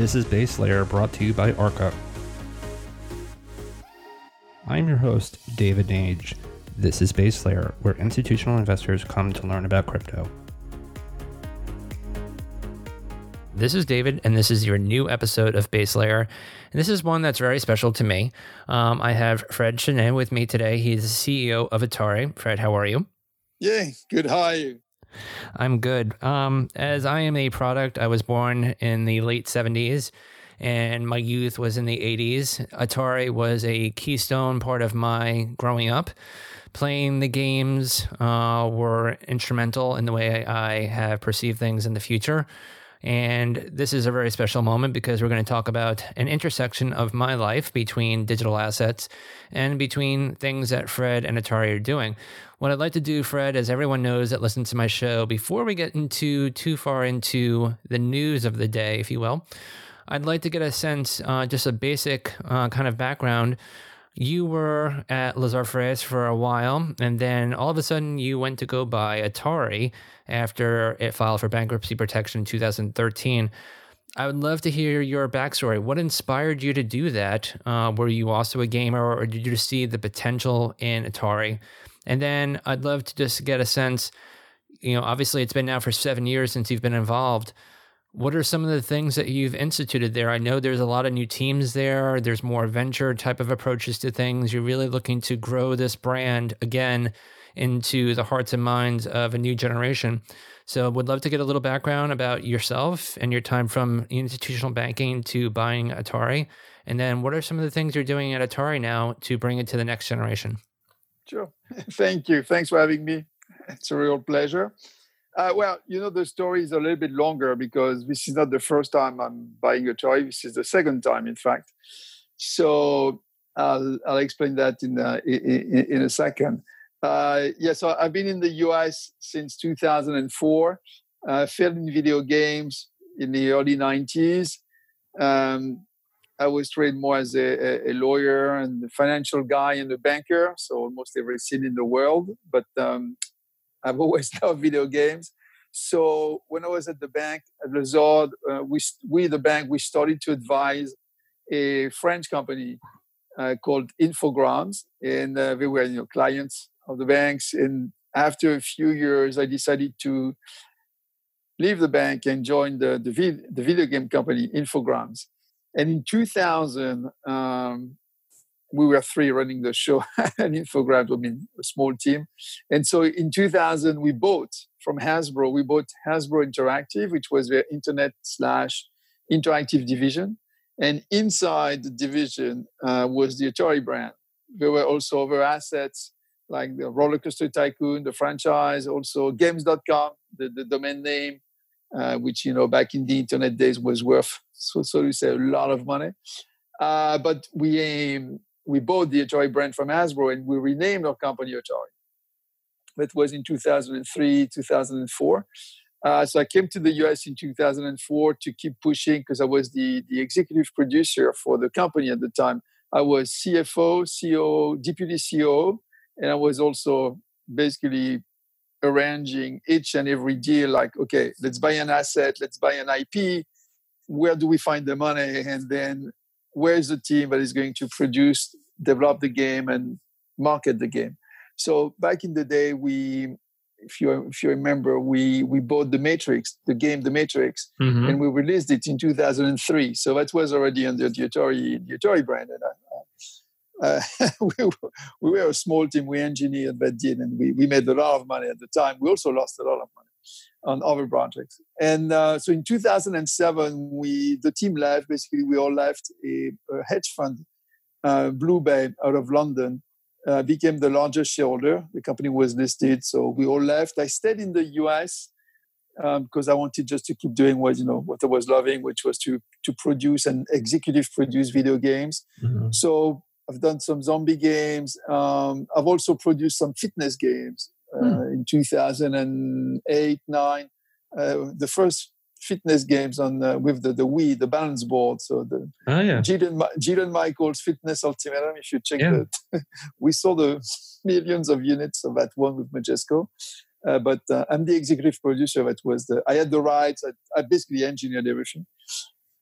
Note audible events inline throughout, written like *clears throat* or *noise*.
This is Base Layer brought to you by Arca. I'm your host, David Nage. This is Base Layer, where institutional investors come to learn about crypto. This is David, and this is your new episode of Base Layer. And this is one that's very special to me. Um, I have Fred Chesnais with me today. He's the CEO of Atari. Fred, how are you? Yeah, good. How are you? I'm good. Um, as I am a product, I was born in the late 70s and my youth was in the 80s. Atari was a keystone part of my growing up. Playing the games uh, were instrumental in the way I have perceived things in the future. And this is a very special moment because we're going to talk about an intersection of my life between digital assets and between things that Fred and Atari are doing. What I'd like to do, Fred, as everyone knows that listens to my show, before we get into too far into the news of the day, if you will, I'd like to get a sense, uh, just a basic uh, kind of background. You were at Lazard Frères for a while, and then all of a sudden you went to go buy Atari after it filed for bankruptcy protection in 2013. I would love to hear your backstory. What inspired you to do that? Uh, were you also a gamer, or did you see the potential in Atari? And then I'd love to just get a sense. You know, obviously, it's been now for seven years since you've been involved. What are some of the things that you've instituted there? I know there's a lot of new teams there. There's more venture type of approaches to things. You're really looking to grow this brand again into the hearts and minds of a new generation. So, would love to get a little background about yourself and your time from institutional banking to buying Atari. And then, what are some of the things you're doing at Atari now to bring it to the next generation? Sure. *laughs* Thank you. Thanks for having me. It's a real pleasure. Uh, well, you know, the story is a little bit longer because this is not the first time I'm buying Atari. This is the second time, in fact. So I'll, I'll explain that in, uh, in, in, a second. Uh, yeah, so I've been in the US since 2004, uh, filmed video games in the early 90s. Um, I was trained more as a, a, lawyer and a financial guy and a banker, so almost every scene in the world. But um, *laughs* I've always *laughs* loved video games. So when I was at the bank at Lazard, uh, we, we, the bank, we started to advise a French company uh, called Infogrames, and uh, they were you know, clients of the banks. And after a few years, I decided to leave the bank and join the, the, the video game company Infogrames. And in 2000, um, we were three running the show *laughs* and Infogrames, I mean, a small team. And so in 2000, we bought from Hasbro, we bought Hasbro Interactive, which was their internet slash interactive division. And inside the division uh, was the Atari brand. There were also other assets like the Roller Coaster Tycoon, the franchise, also Games.com, the, the domain name, uh, which you know back in the internet days was worth so so to say a lot of money. Uh, but we um, we bought the Atari brand from Hasbro and we renamed our company Atari. That was in 2003, 2004. Uh, so I came to the US in 2004 to keep pushing because I was the, the executive producer for the company at the time. I was CFO, CEO, deputy CEO, and I was also basically arranging each and every deal like okay let's buy an asset let's buy an ip where do we find the money? And then where is the team that is going to produce develop the game and market the game? So back in the day we if you if you remember we we bought the matrix the game the matrix mm-hmm. and we released it in 2003 so that was already under the atari the atari brand and I, uh, *laughs* we, were, we, were, a small team. We engineered that deal, and we, we made a lot of money at the time. We also lost a lot of money on other projects. And uh, so in 2007, we the team left. Basically, we all left. A, a hedge fund, uh, BlueBay, out of London, uh, became the largest shareholder. The company was listed, so we all left. I stayed in the US because um, I wanted just to keep doing what you know what I was loving, which was to to produce and executive produce video games. Mm-hmm. So I've done some zombie games. Um, I've also produced some fitness games uh, mm. in 2008, nine. Uh, the first fitness games on uh, with the, the Wii, the balance board. So the oh, yeah. Michaels Fitness Ultimatum. If you check yeah. that, *laughs* we sold the *laughs* millions of units of that one with Majesco. Uh, but uh, I'm the executive producer. That was the I had the rights. I, I basically engineered everything.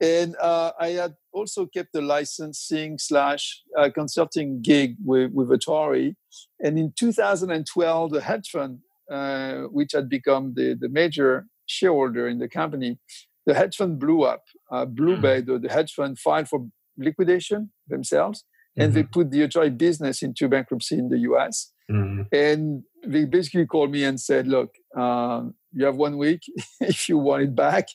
And uh, I had also kept a licensing slash uh, consulting gig with, with Atari. And in 2012, the hedge fund, uh, which had become the, the major shareholder in the company, the hedge fund blew up. Uh, Blue hmm. Bay, the, the hedge fund, filed for liquidation themselves, and mm-hmm. they put the Atari business into bankruptcy in the US. Mm-hmm. And they basically called me and said, "Look, um, you have one week *laughs* if you want it back."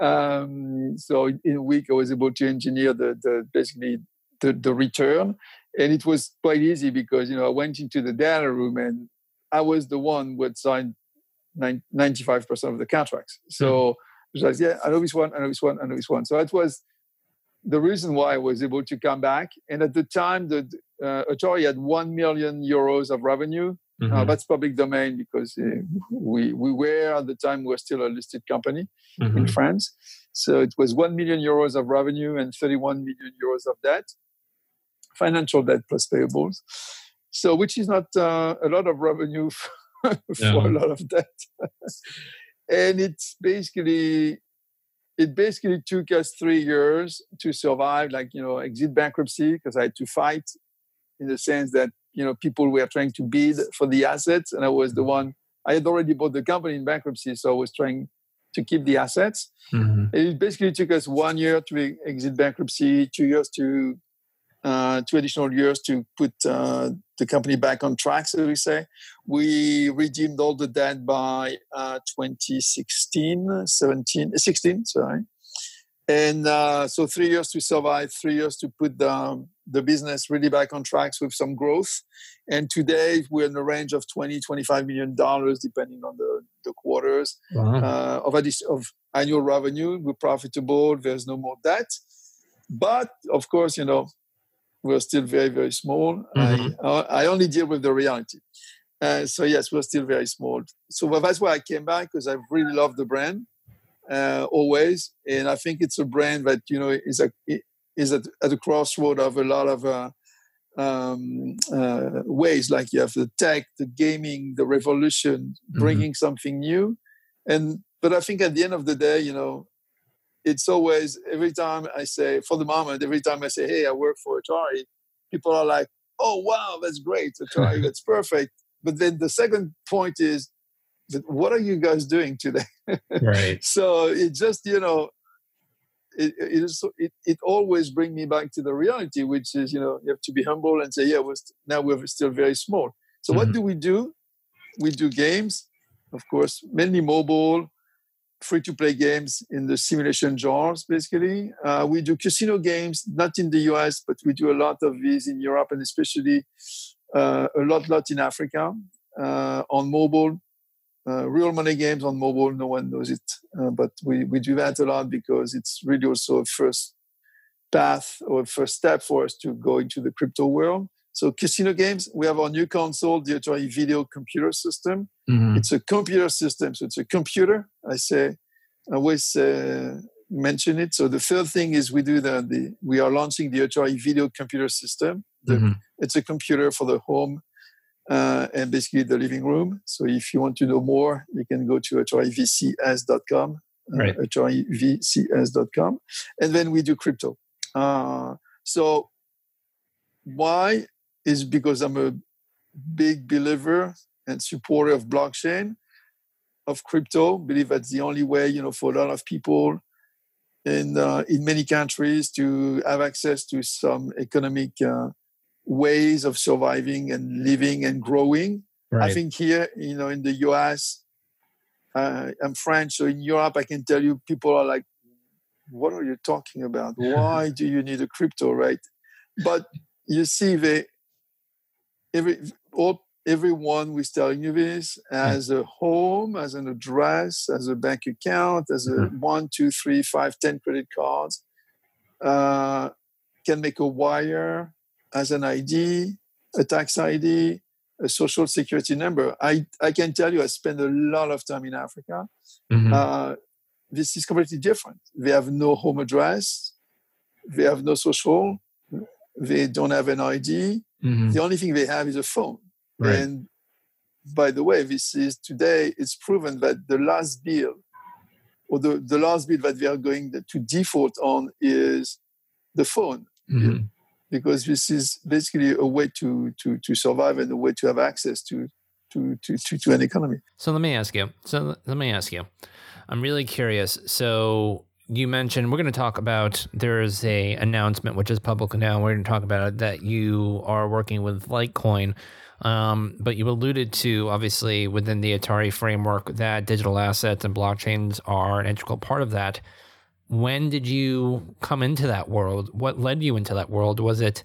Um, so in a week, I was able to engineer the, the basically the, the return, and it was quite easy because you know I went into the data room and I was the one who had signed ninety-five percent of the contracts. So mm-hmm. it was like, yeah, I know this one, I know this one, I know this one. So it was the reason why I was able to come back. And at the time, the uh, Atari had 1 million euros of revenue. Mm-hmm. Uh, that's public domain because uh, we, we were at the time, we were still a listed company mm-hmm. in France. So it was 1 million euros of revenue and 31 million euros of debt, financial debt plus payables. So, which is not uh, a lot of revenue *laughs* for yeah. a lot of debt. and it's basically it basically took us three years to survive, like, you know, exit bankruptcy because I had to fight in the sense that, you know, people were trying to bid for the assets. And I was the mm-hmm. one, I had already bought the company in bankruptcy. So I was trying to keep the assets. Mm-hmm. It basically took us one year to exit bankruptcy, two years to uh, two additional years to put uh, the company back on track, so we say. We redeemed all the debt by uh, 2016, 17, 16, sorry. And uh, so three years to survive, three years to put the, the business really back on tracks with some growth. And today we're in the range of 20, 25 million dollars, depending on the, the quarters wow. Uh, of, of annual revenue. We're profitable. There's no more debt. But of course, you know, we're still very, very small. Mm-hmm. I, I only deal with the reality. Uh, so yes, we're still very small. So that's why I came back because I really love the brand uh, always, and I think it's a brand that you know is a is at, at the crossroad of a lot of uh, um, uh, ways. Like you have the tech, the gaming, the revolution, mm-hmm. bringing mm-hmm. something new, and but I think at the end of the day, you know, it's always every time I say for the moment, every time I say, "Hey, I work for Atari," people are like, "Oh, wow, that's great, Atari, *laughs* that's perfect." But then the second point is, what are you guys doing today? right. *laughs* so it just you know, it it, is, it it always brings me back to the reality, which is you know you have to be humble and say, "Yeah, we're st- now we're still very small." So mm-hmm. what do we do? We do games, of course, mainly mobile free to play games in the simulation genres, basically. Uh, we do casino games, not in the US, but we do a lot of these in Europe and especially uh, a lot, lot in Africa uh, on mobile. Uh, real money games on mobile, no one knows it, uh, but we, we do that a lot because it's really also a first path or a first step for us to go into the crypto world. So casino games, we have our new console, the Atari Video Computer System. Mm-hmm. It's a computer system, so it's a computer. I say, I always uh, mention it. So the third thing is we do the, the we are launching the Atari Video Computer System. The, mm-hmm. It's a computer for the home uh, and basically the living room. So if you want to know more, you can go to atarivcs.com, uh, right. and then we do crypto. Uh, so why is because I'm a big believer and supporter of blockchain, of crypto. Believe that's the only way, you know, for a lot of people in uh, in many countries to have access to some economic uh, ways of surviving and living and growing. Right. I think here, you know, in the US, uh, I'm French, so in Europe, I can tell you, people are like, "What are you talking about? Why do you need a crypto?" Right? But you see, they every all everyone who's telling you this as a home, as an address, as a bank account, as a mm-hmm. one, two, three, five, ten credit cards, uh, can make a wire as an ID, a tax ID, a social security number. I, I can tell you, I spend a lot of time in Africa. Mm-hmm. Uh, this is completely different. They have no home address, they have no social, they don't have an ID. Mm-hmm. The only thing they have is a phone. Right. And by the way, this is today, it's proven that the last bill or the, the last bit that we are going to default on is the phone. Mm-hmm. Because this is basically a way to, to, to survive and a way to have access to, to, to, to, to an economy. So let me ask you. So let me ask you. I'm really curious. So you mentioned we're going to talk about there's a announcement which is public now. We're going to talk about it that you are working with Litecoin. Um, but you alluded to obviously within the Atari framework that digital assets and blockchains are an integral part of that. When did you come into that world? What led you into that world? Was it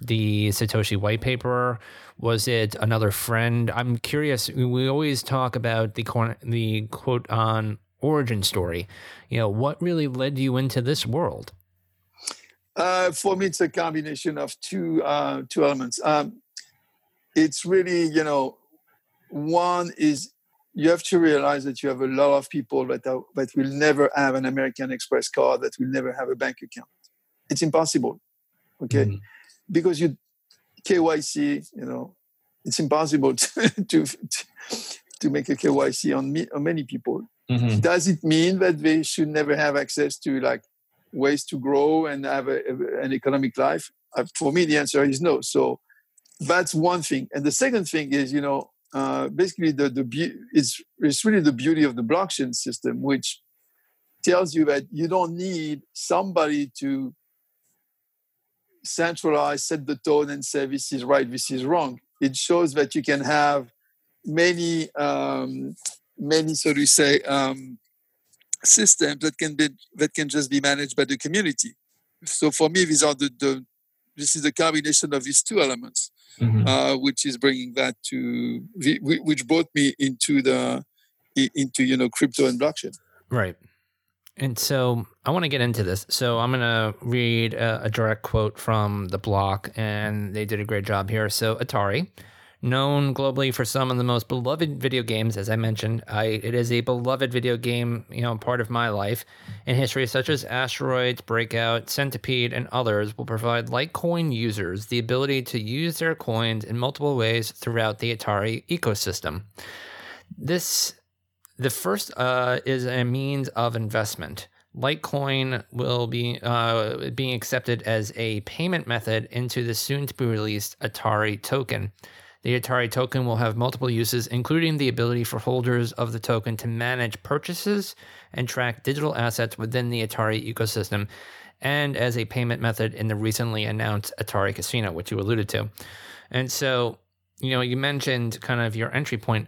the Satoshi white paper? Was it another friend? I'm curious. We always talk about the the quote on origin story. You know, what really led you into this world? Uh, for me, it's a combination of two uh, two elements. Um, it's really, you know, one is you have to realize that you have a lot of people that are, that will never have an American Express card, that will never have a bank account. It's impossible, okay? Mm-hmm. Because you KYC, you know, it's impossible *laughs* to to, to make a KYC on, me, on many people. Mm-hmm. Does it mean that they should never have access to like ways to grow and have a, a, an economic life? Uh, for me, the answer is no. So that's one thing. And the second thing is, you know, uh, basically the the be- it's it's really the beauty of the blockchain system, which tells you that you don't need somebody to centralize, set the tone, and say this is right, this is wrong. It shows that you can have many um, many, so to say, um, systems that can be that can just be managed by the community. So for me, these are the, the this is the combination of these two elements, mm-hmm. uh, which is bringing that to which brought me into the into you know crypto and blockchain. Right. And so I want to get into this. So I'm going to read a, a direct quote from the block, and they did a great job here. So Atari known globally for some of the most beloved video games, as I mentioned. I, it is a beloved video game, you know, part of my life. In history, such as Asteroids, Breakout, Centipede, and others, will provide Litecoin users the ability to use their coins in multiple ways throughout the Atari ecosystem. This, the first, uh, is a means of investment. Litecoin will be uh, being accepted as a payment method into the soon to be released Atari token. The Atari token will have multiple uses, including the ability for holders of the token to manage purchases and track digital assets within the Atari ecosystem, and as a payment method in the recently announced Atari Casino, which you alluded to. And so, you know, you mentioned kind of your entry point.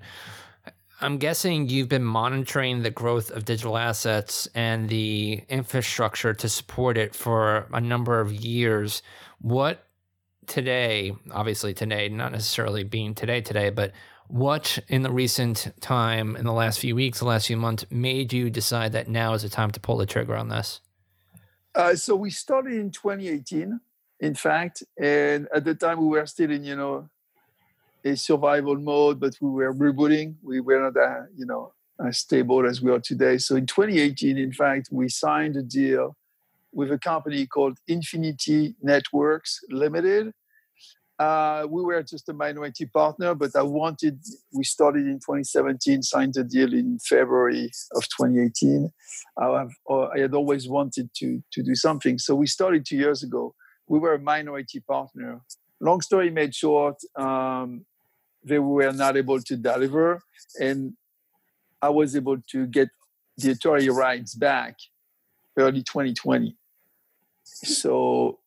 I'm guessing you've been monitoring the growth of digital assets and the infrastructure to support it for a number of years. What today, obviously today, not necessarily being today today, but what in the recent time, in the last few weeks, the last few months, made you decide that now is the time to pull the trigger on this? Uh, so we started in 2018, in fact, and at the time we were still in, you know, a survival mode, but we were rebooting. We were not, uh, you know, as stable as we are today. So in 2018, in fact, we signed a deal with a company called Infinity Networks Limited. Uh, we were just a minority partner, but I wanted, we started in 2017, signed a deal in February of 2018. I, have, I had always wanted to, to do something. So we started two years ago. We were a minority partner. Long story made short, um, they were not able to deliver. And I was able to get the Atari rights back early 2020 so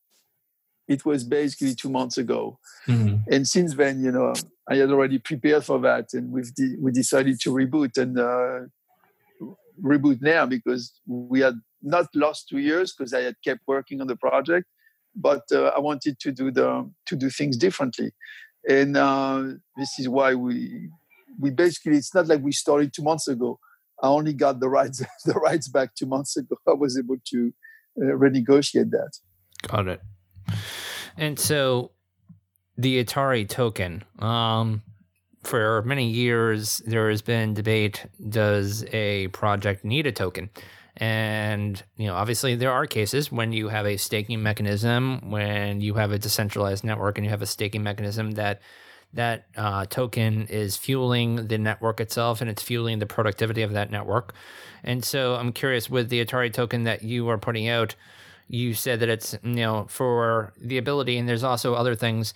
it was basically two months ago. Mm-hmm. And since then, you know, I had already prepared for that, and we've de- we decided to reboot and uh, reboot now because we had not lost two years because I had kept working on the project, but uh, I wanted to do the to do things differently, and uh, this is why we we basically it's not like we started two months ago. I only got the rights *laughs* the rights back two months ago. I was able to renegotiate that. Got it. And so the Atari token, um, for many years, there has been debate does a project need a token? And, you know, obviously there are cases when you have a staking mechanism, when you have a decentralized network and you have a staking mechanism that that uh, token is fueling the network itself and it's fueling the productivity of that network. And so I'm curious with the Atari token that you are putting out, you said that it's you know for the ability, and there's also other things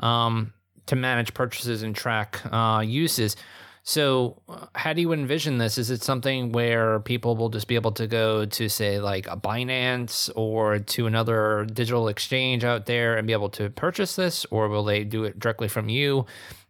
um, to manage purchases and track uh, uses. So, uh, how do you envision this? Is it something where people will just be able to go to, say, like a Binance or to another digital exchange out there and be able to purchase this, or will they do it directly from you?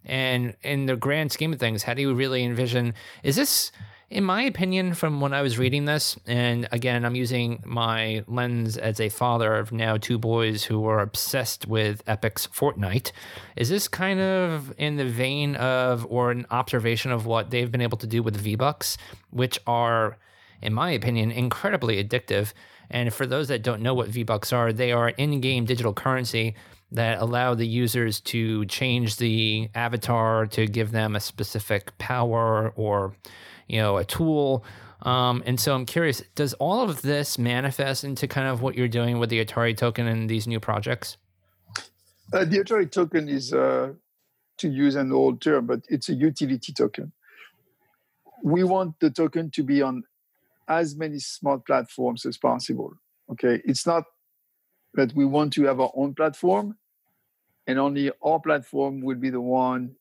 And in the grand scheme of things, how do you really envision? Is this in my opinion, from when I was reading this, and again, I'm using my lens as a father of now two boys who are obsessed with Epic's Fortnite, is this kind of in the vein of or an observation of what they've been able to do with V Bucks, which are, in my opinion, incredibly addictive. And for those that don't know what V Bucks are, they are in game digital currency that allow the users to change the avatar to give them a specific power or you know, a tool. Um, and so I'm curious, does all of this manifest into kind of what you're doing with the Atari token and these new projects? Uh, the Atari token is, uh, to use an old term, but it's a utility token. We want the token to be on as many smart platforms as possible. Okay, it's not that we want to have our own platform, and only our platform will be the one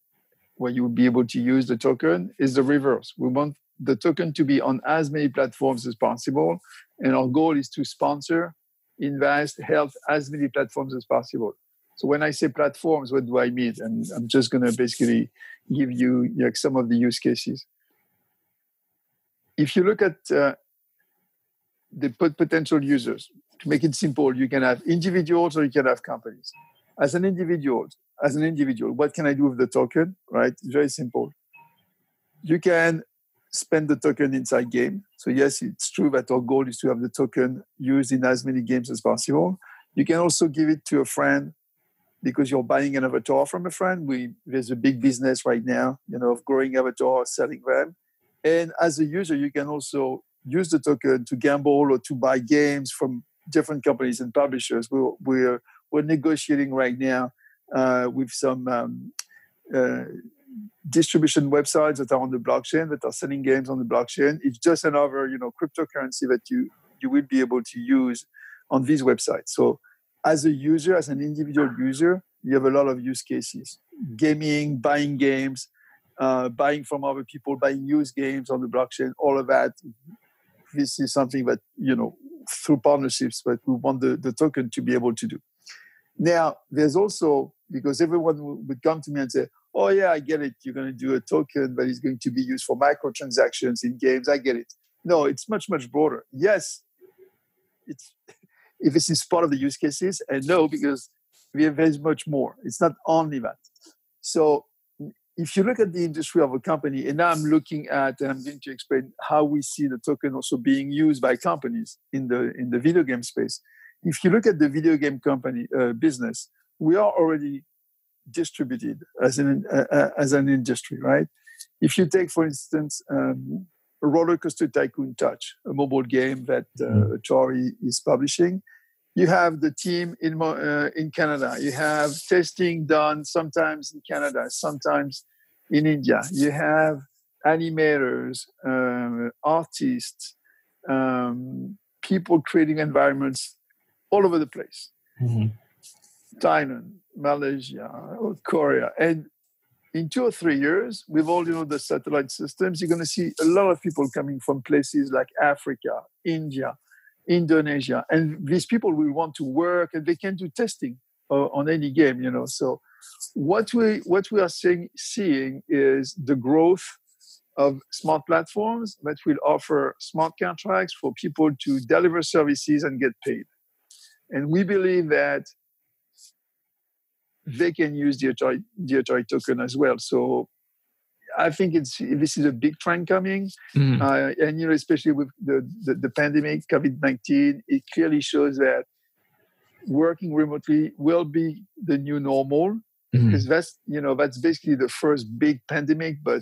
where you will be able to use the token is the reverse. We want the token to be on as many platforms as possible. And our goal is to sponsor, invest, help as many platforms as possible. So when I say platforms, what do I mean? And I'm just going to basically give you like some of the use cases. If you look at uh, the potential users, to make it simple, you can have individuals or you can have companies. As an individual, as an individual, what can I do with the token? Right? It's very simple. You can spend the token inside game. So yes, it's true that our goal is to have the token used in as many games as possible. You can also give it to a friend because you're buying an avatar from a friend. We there's a big business right now, you know, of growing avatars, selling them. And as a user, you can also use the token to gamble or to buy games from different companies and publishers. We're we're, we're negotiating right now uh, with some um, uh, distribution websites that are on the blockchain that are selling games on the blockchain. It's just another, you know, cryptocurrency that you you will be able to use on these websites. So, as a user, as an individual user, you have a lot of use cases: gaming, buying games, uh, buying from other people, buying used games on the blockchain. All of that. This is something that you know through partnerships that we want the, the token to be able to do. Now, there's also because everyone would come to me and say, "Oh yeah, I get it. You're going to do a token that is going to be used for microtransactions in games. I get it." No, it's much much broader. Yes, it's *laughs* if this is part of the use cases, and no, because we have very much more. It's not only that. So if you look at the industry of a company, and now I'm looking at, and I'm going to explain how we see the token also being used by companies in the in the video game space. If you look at the video game company uh, business, we are already distributed as an uh, uh, as an industry, right? If you take, for instance, um, Roller Coaster Tycoon Touch, a mobile game that uh, mm-hmm. Atari is publishing, you have the team in uh, in Canada. You have testing done sometimes in Canada, sometimes in India. You have animators, uh, artists, um, people creating environments all over the place. Mm-hmm. Thailand, Malaysia, Korea, and in two or three years, with all you know the satellite systems, you're going to see a lot of people coming from places like Africa, India, Indonesia, and these people will want to work and they can do testing uh, on any game. You know, so what we what we are seeing seeing is the growth of smart platforms that will offer smart contracts for people to deliver services and get paid. And we believe that they can use the Atari, the Atari token as well. So I think it's this is a big trend coming, mm. uh, and you know, especially with the the, the pandemic, COVID nineteen, it clearly shows that working remotely will be the new normal because mm. that's you know that's basically the first big pandemic, but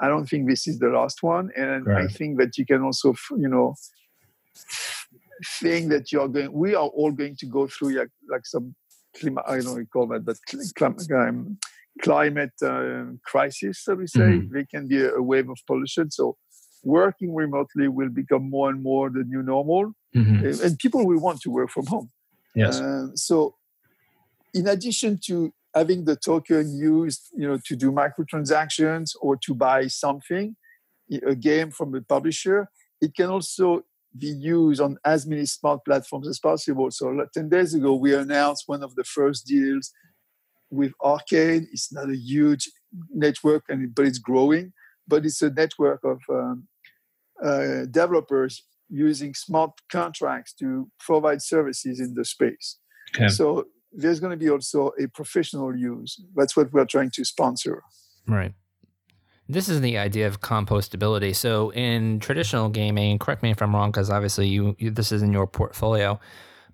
I don't think this is the last one, and right. I think that you can also you know think that you're going. We are all going to go through like like some climate, I don't know you call that, but um, climate uh, crisis, so we say. Mm-hmm. They can be a, a, wave of pollution. So working remotely will become more and more the new normal, mm-hmm. and people will want to work from home. Yes. Uh, so, in addition to having the token used, you know, to do microtransactions or to buy something, a game from a publisher, it can also be used on as many smart platforms as possible. So 10 days ago, we announced one of the first deals with Arkane. It's not a huge network, and but it's growing. But it's a network of um, uh, developers using smart contracts to provide services in the space. Okay. So there's going to be also a professional use. That's what we're trying to sponsor. Right. This is the idea of composability. So in traditional gaming, correct me if I'm wrong, because obviously you, you, this is in your portfolio.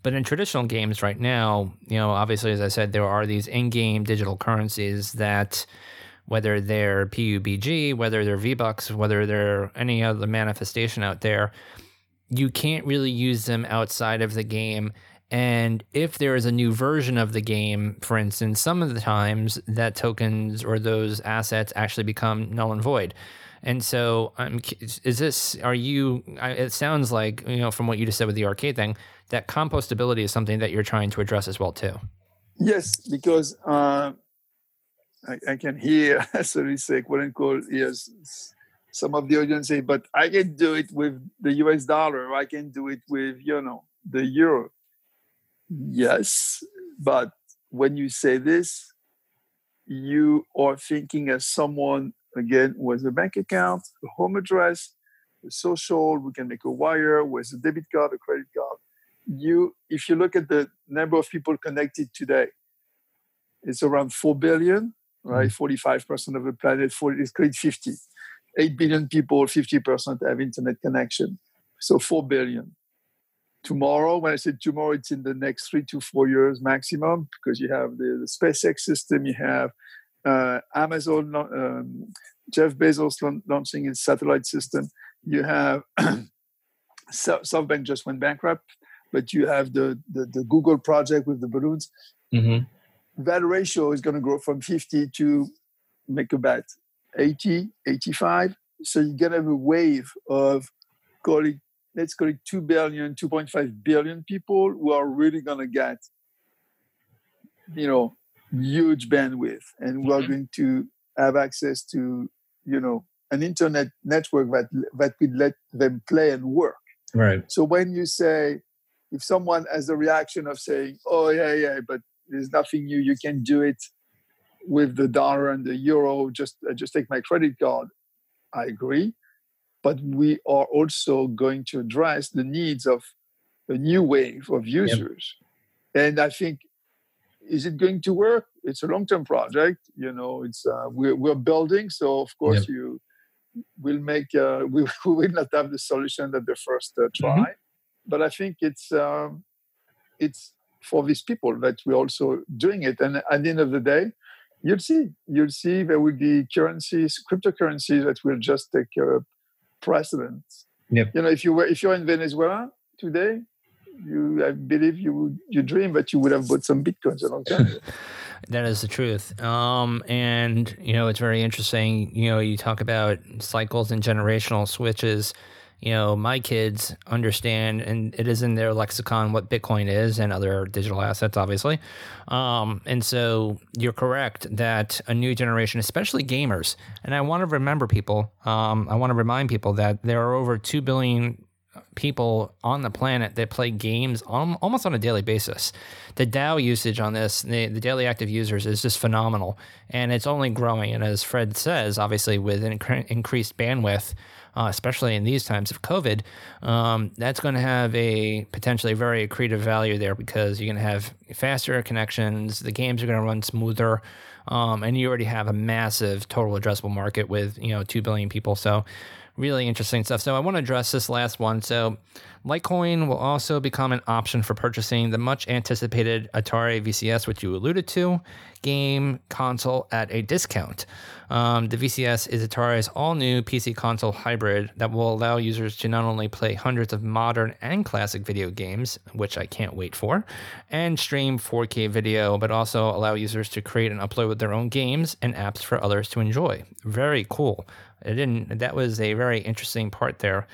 But in traditional games right now, you know, obviously as I said, there are these in-game digital currencies that, whether they're PUBG, whether they're V Bucks, whether they're any other manifestation out there, you can't really use them outside of the game and if there is a new version of the game, for instance, some of the times that tokens or those assets actually become null and void. And so, um, is this? Are you? It sounds like you know from what you just said with the arcade thing that composability is something that you're trying to address as well too. Yes, because uh, I, I, can hear, *laughs* so we say, quote unquote, yes, some of the audience say, but I can do it with the US dollar. I can do it with you know the euro. Yes, but when you say this, you are thinking as someone again with a bank account, a home address, a social. We can make a wire with a debit card, a credit card. You, if you look at the number of people connected today, it's around four billion, right? Mm-hmm. Forty-five percent of the planet. 40, it's create fifty. Eight billion people, fifty percent have internet connection. So four billion tomorrow. When I say tomorrow, it's in the next three to four years maximum because you have the, the SpaceX system, you have uh, Amazon, um, Jeff Bezos launching his satellite system. You have *clears throat* SoftBank just went bankrupt, but you have the, the, the Google project with the balloons. Mm-hmm. That ratio is going to grow from 50 to make a bet 80, 85. So you're going to have a wave of call it let's call it 2 billion 2.5 billion people who are really going to get you know huge bandwidth and we're mm-hmm. going to have access to you know an internet network that that could let them play and work. Right. So when you say if someone has a reaction of saying oh yeah yeah but there's nothing new you can do it with the dollar and the euro just uh, just take my credit card i agree but we are also going to address the needs of a new wave of users. Yep. And I think, is it going to work? It's a long-term project. You know, it's uh, we're, we're building, so of course yep. you will make uh, we, *laughs* we, will not have the solution at the first uh, mm-hmm. try. Mm-hmm. But I think it's um, it's for these people that we're also doing it. And at the end of the day, you'll see you'll see there will be currencies, cryptocurrencies that will just take uh, precedent. Yep. You know, if you were if you're in Venezuela today, you I believe you you dream that you would have bought some bitcoins a long time ago. that is the truth. Um, and you know, it's very interesting. You know, you talk about cycles and generational switches you know, my kids understand, and it is in their lexicon what Bitcoin is and other digital assets, obviously. Um, and so you're correct that a new generation, especially gamers, and I want to remember people, um, I want to remind people that there are over 2 billion people on the planet that play games on, almost on a daily basis. The DAU usage on this, the, the daily active users, is just phenomenal, and it's only growing. And as Fred says, obviously with inc- increased bandwidth, uh, especially in these times of COVID, um, that's going to have a potentially very accretive value there because you're going to have faster connections, the games are going to run smoother, um, and you already have a massive total addressable market with you know two billion people. So really interesting stuff. So I want to address this last one. So Litecoin will also become an option for purchasing the much anticipated Atari VCS, which you alluded to, game console at a discount. Um, the VCS is Atari's all new PC console hybrid that will allow users to not only play hundreds of modern and classic video games, which I can't wait for, and stream 4K video, but also allow users to create and upload their own games and apps for others to enjoy. Very cool. It didn't. That was a very interesting part there.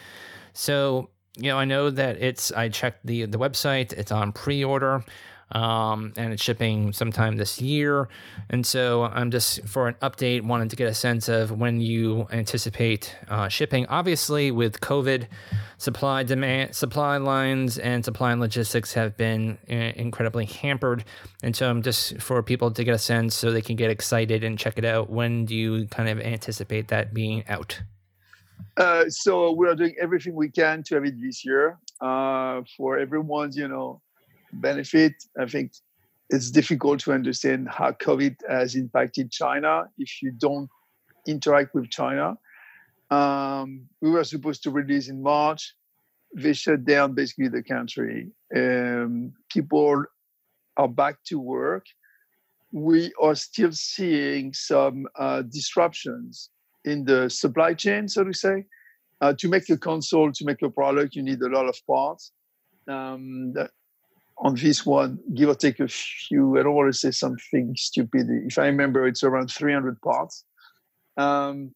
So you know, I know that it's. I checked the the website. It's on pre-order, um, and it's shipping sometime this year. And so I'm just for an update, wanted to get a sense of when you anticipate uh, shipping. Obviously, with COVID, supply demand, supply lines, and supply and logistics have been uh, incredibly hampered. And so I'm just for people to get a sense so they can get excited and check it out. When do you kind of anticipate that being out? Uh, so we are doing everything we can to have it this year uh, for everyone's, you know, benefit. I think it's difficult to understand how COVID has impacted China if you don't interact with China. Um, we were supposed to release in March. They shut down basically the country. Um, people are back to work. We are still seeing some uh, disruptions in the supply chain, so to say. Uh, to make a console, to make a product, you need a lot of parts. Um, on this one, give or take a few, I don't want to say something stupid. If I remember, it's around 300 parts. Um,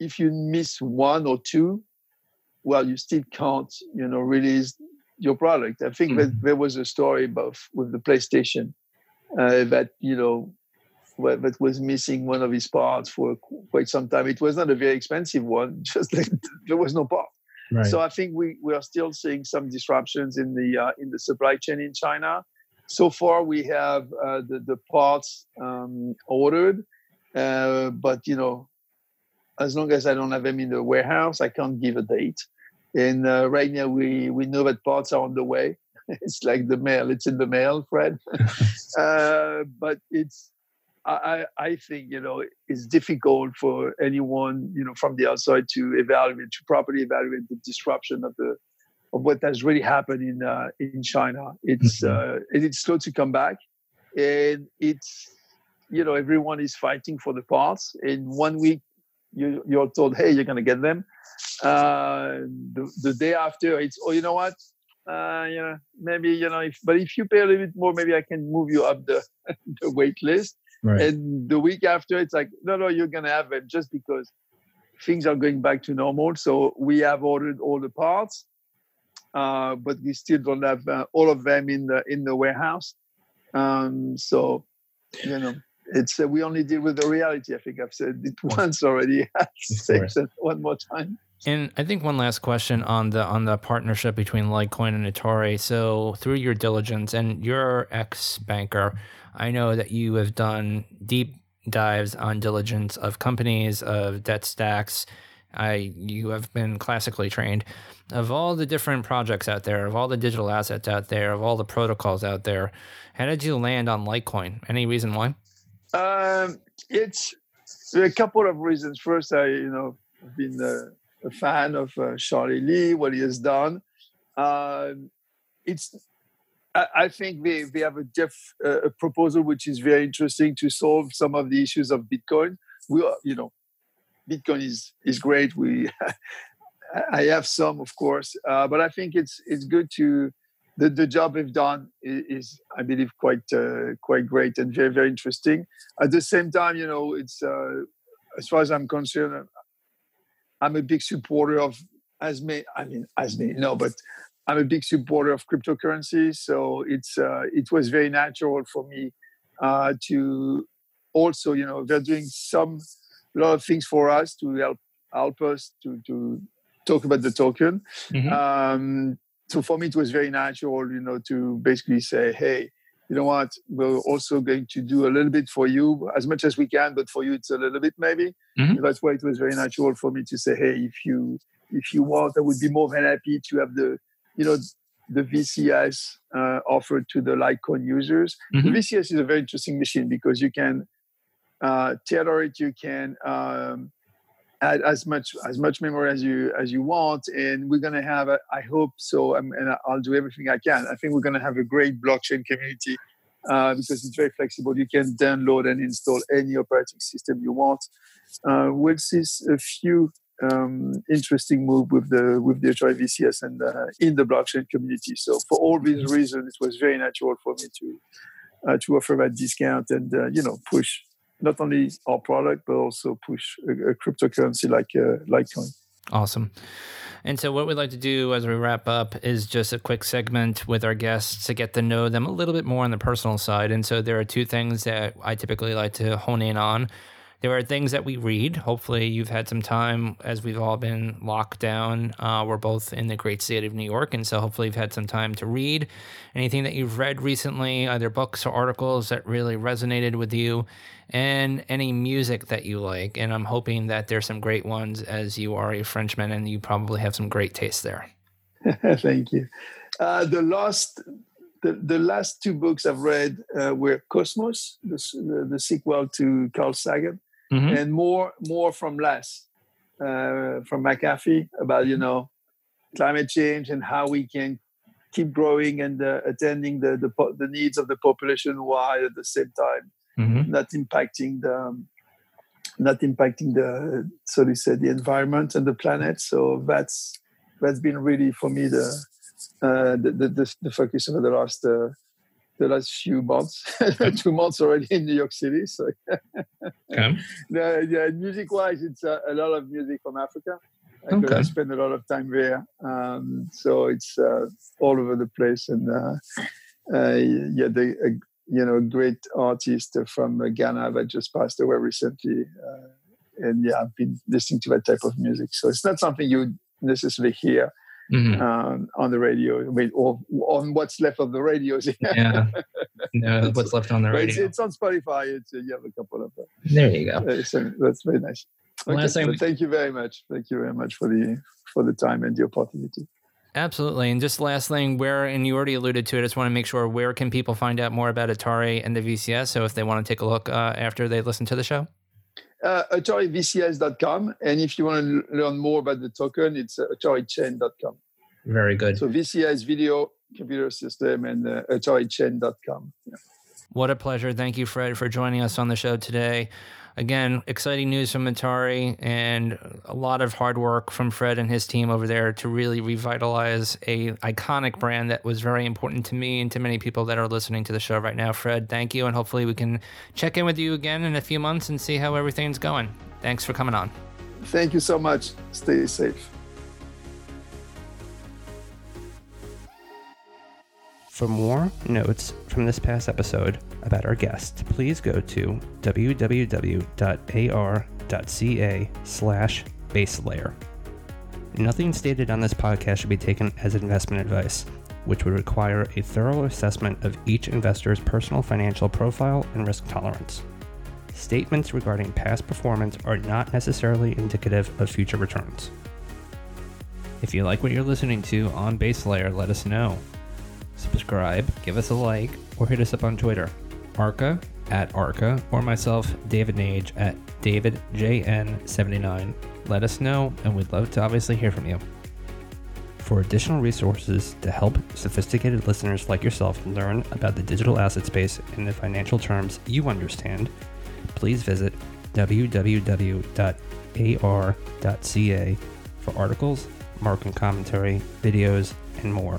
if you miss one or two, well, you still can't, you know, release your product. I think mm-hmm. that there was a story about with the PlayStation uh, that you know that was missing one of his parts for quite some time. It was not a very expensive one, *laughs* just like there was no part. So I think we, we are still seeing some disruptions in the uh, in the supply chain in China. So far, we have uh, the the parts um, ordered, uh, but you know, as long as I don't have them in the warehouse, I can't give a date. And uh, right now, we we know that parts are on the way. *laughs* it's like the mail; it's in the mail, Fred. *laughs* Uh, but it's I, I think you know it's difficult for anyone you know from the outside to evaluate to properly evaluate the disruption of the of what has really happened in uh, in China. It's mm-hmm. uh, it's slow to come back, and it's you know everyone is fighting for the parts. In one week, you you're told, hey, you're gonna get them. Uh, the, the day after, it's oh, you know what? Uh, you know, maybe you know, if but if you pay a little bit more, maybe I can move you up the *laughs* the wait list. Right. And the week after, it's like, no, no, you're going to have it just because things are going back to normal. So we have ordered all the parts, uh, but we still don't have uh, all of them in the in the warehouse. Um, so, you know, it's uh, we only deal with the reality. I think I've said it once already. *laughs* say one more time. And I think one last question on the on the partnership between Litecoin and Atari. So through your diligence and your ex banker, I know that you have done deep dives on diligence of companies, of debt stacks. I you have been classically trained. Of all the different projects out there, of all the digital assets out there, of all the protocols out there, how did you land on Litecoin? Any reason why? Um, it's a couple of reasons. First, I you know been a, a fan of uh, Charlie Lee, what he has done. Uh, it's I, think they, they have a, def, uh, a proposal which is very interesting to solve some of the issues of Bitcoin. We are, you know, Bitcoin is is great. We *laughs* I have some, of course, uh, but I think it's it's good to the, the job they've done is, is I believe quite uh, quite great and very very interesting. At the same time, you know, it's uh, as far as I'm concerned, I'm a big supporter of as many. I mean, as many no, but I'm a big supporter of cryptocurrency, so it's uh, it was very natural for me uh, to also, you know, they're doing some lot of things for us to help help us to to talk about the token. Mm-hmm. Um, so for me, it was very natural, you know, to basically say, hey, you know what, we're also going to do a little bit for you as much as we can, but for you, it's a little bit maybe. Mm-hmm. That's why it was very natural for me to say, hey, if you if you want, I would be more than happy to have the you know, the VCS uh, offered to the Litecoin users. Mm-hmm. The VCS is a very interesting machine because you can uh, tailor it, you can um, add as much as much memory as you as you want and we're going to have a, i hope so um, and i'll do everything i can i think we're going to have a great blockchain community uh, because it's very flexible you can download and install any operating system you want uh, we'll see a few um, interesting move with the with the HIVCS and uh, in the blockchain community. So for all these reasons, it was very natural for me to uh, to offer that discount and uh, you know push not only our product but also push a, a cryptocurrency like uh, Litecoin. Awesome. And so, what we'd like to do as we wrap up is just a quick segment with our guests to get to know them a little bit more on the personal side. And so, there are two things that I typically like to hone in on. There are things that we read. Hopefully, you've had some time as we've all been locked down. Uh, we're both in the great state of New York. And so, hopefully, you've had some time to read anything that you've read recently, either books or articles that really resonated with you, and any music that you like. And I'm hoping that there's some great ones as you are a Frenchman and you probably have some great taste there. *laughs* Thank you. Uh, the last the, the last two books I've read uh, were Cosmos, the, the, the, sequel to Carl Sagan, mm-hmm. and more more from less uh, from McAfee about you know climate change and how we can keep growing and uh, attending the, the, the needs of the population while at the same time mm-hmm. not impacting the um, not impacting the so they said the environment and the planet. So that's that's been really for me the uh, the, the, the, focus over the last uh, the last few months, *laughs* two months already in New York City. So, okay. *laughs* the, yeah, music wise, it's a, a, lot of music from Africa. Okay. I spend a lot of time there, um, so it's uh, all over the place. And uh, uh, yeah, the uh, you know great artist from Ghana that just passed away recently, uh, and yeah, I've been listening to that type of music. So it's not something you necessarily hear mm-hmm. um, on the radio, I mean, or on what's left of the radios. *laughs* yeah, no, what's left on the radio. It's, it's, on Spotify. It's uh, you have a couple of. Uh, there you go. Uh, so that's very nice. Okay, we... thank you very much. Thank you very much for the for the time and the opportunity. Absolutely. And just last thing, where, and you already alluded to it, I just want to make sure where can people find out more about Atari and the VCS? So if they want to take a look uh, after they listen to the show? Uh, AtariVCS.com. And if you want to learn more about the token, it's uh, AtariChain.com. Very good. So VCS video computer system and uh, AtariChain.com. Yeah. What a pleasure. Thank you, Fred, for joining us on the show today. Again, exciting news from Atari and a lot of hard work from Fred and his team over there to really revitalize a iconic brand that was very important to me and to many people that are listening to the show right now. Fred, thank you, and hopefully we can check in with you again in a few months and see how everything's going. Thanks for coming on. Thank you so much. Stay safe. For more notes from this past episode about our guest, please go to www.ar.ca slash baselayer. Nothing stated on this podcast should be taken as investment advice, which would require a thorough assessment of each investor's personal financial profile and risk tolerance. Statements regarding past performance are not necessarily indicative of future returns. If you like what you're listening to on Baselayer, let us know subscribe, give us a like, or hit us up on Twitter. Arca at Arca, or myself, David Nage at DavidJN79. Let us know, and we'd love to obviously hear from you. For additional resources to help sophisticated listeners like yourself learn about the digital asset space in the financial terms you understand, please visit www.ar.ca for articles, market commentary, videos, and more.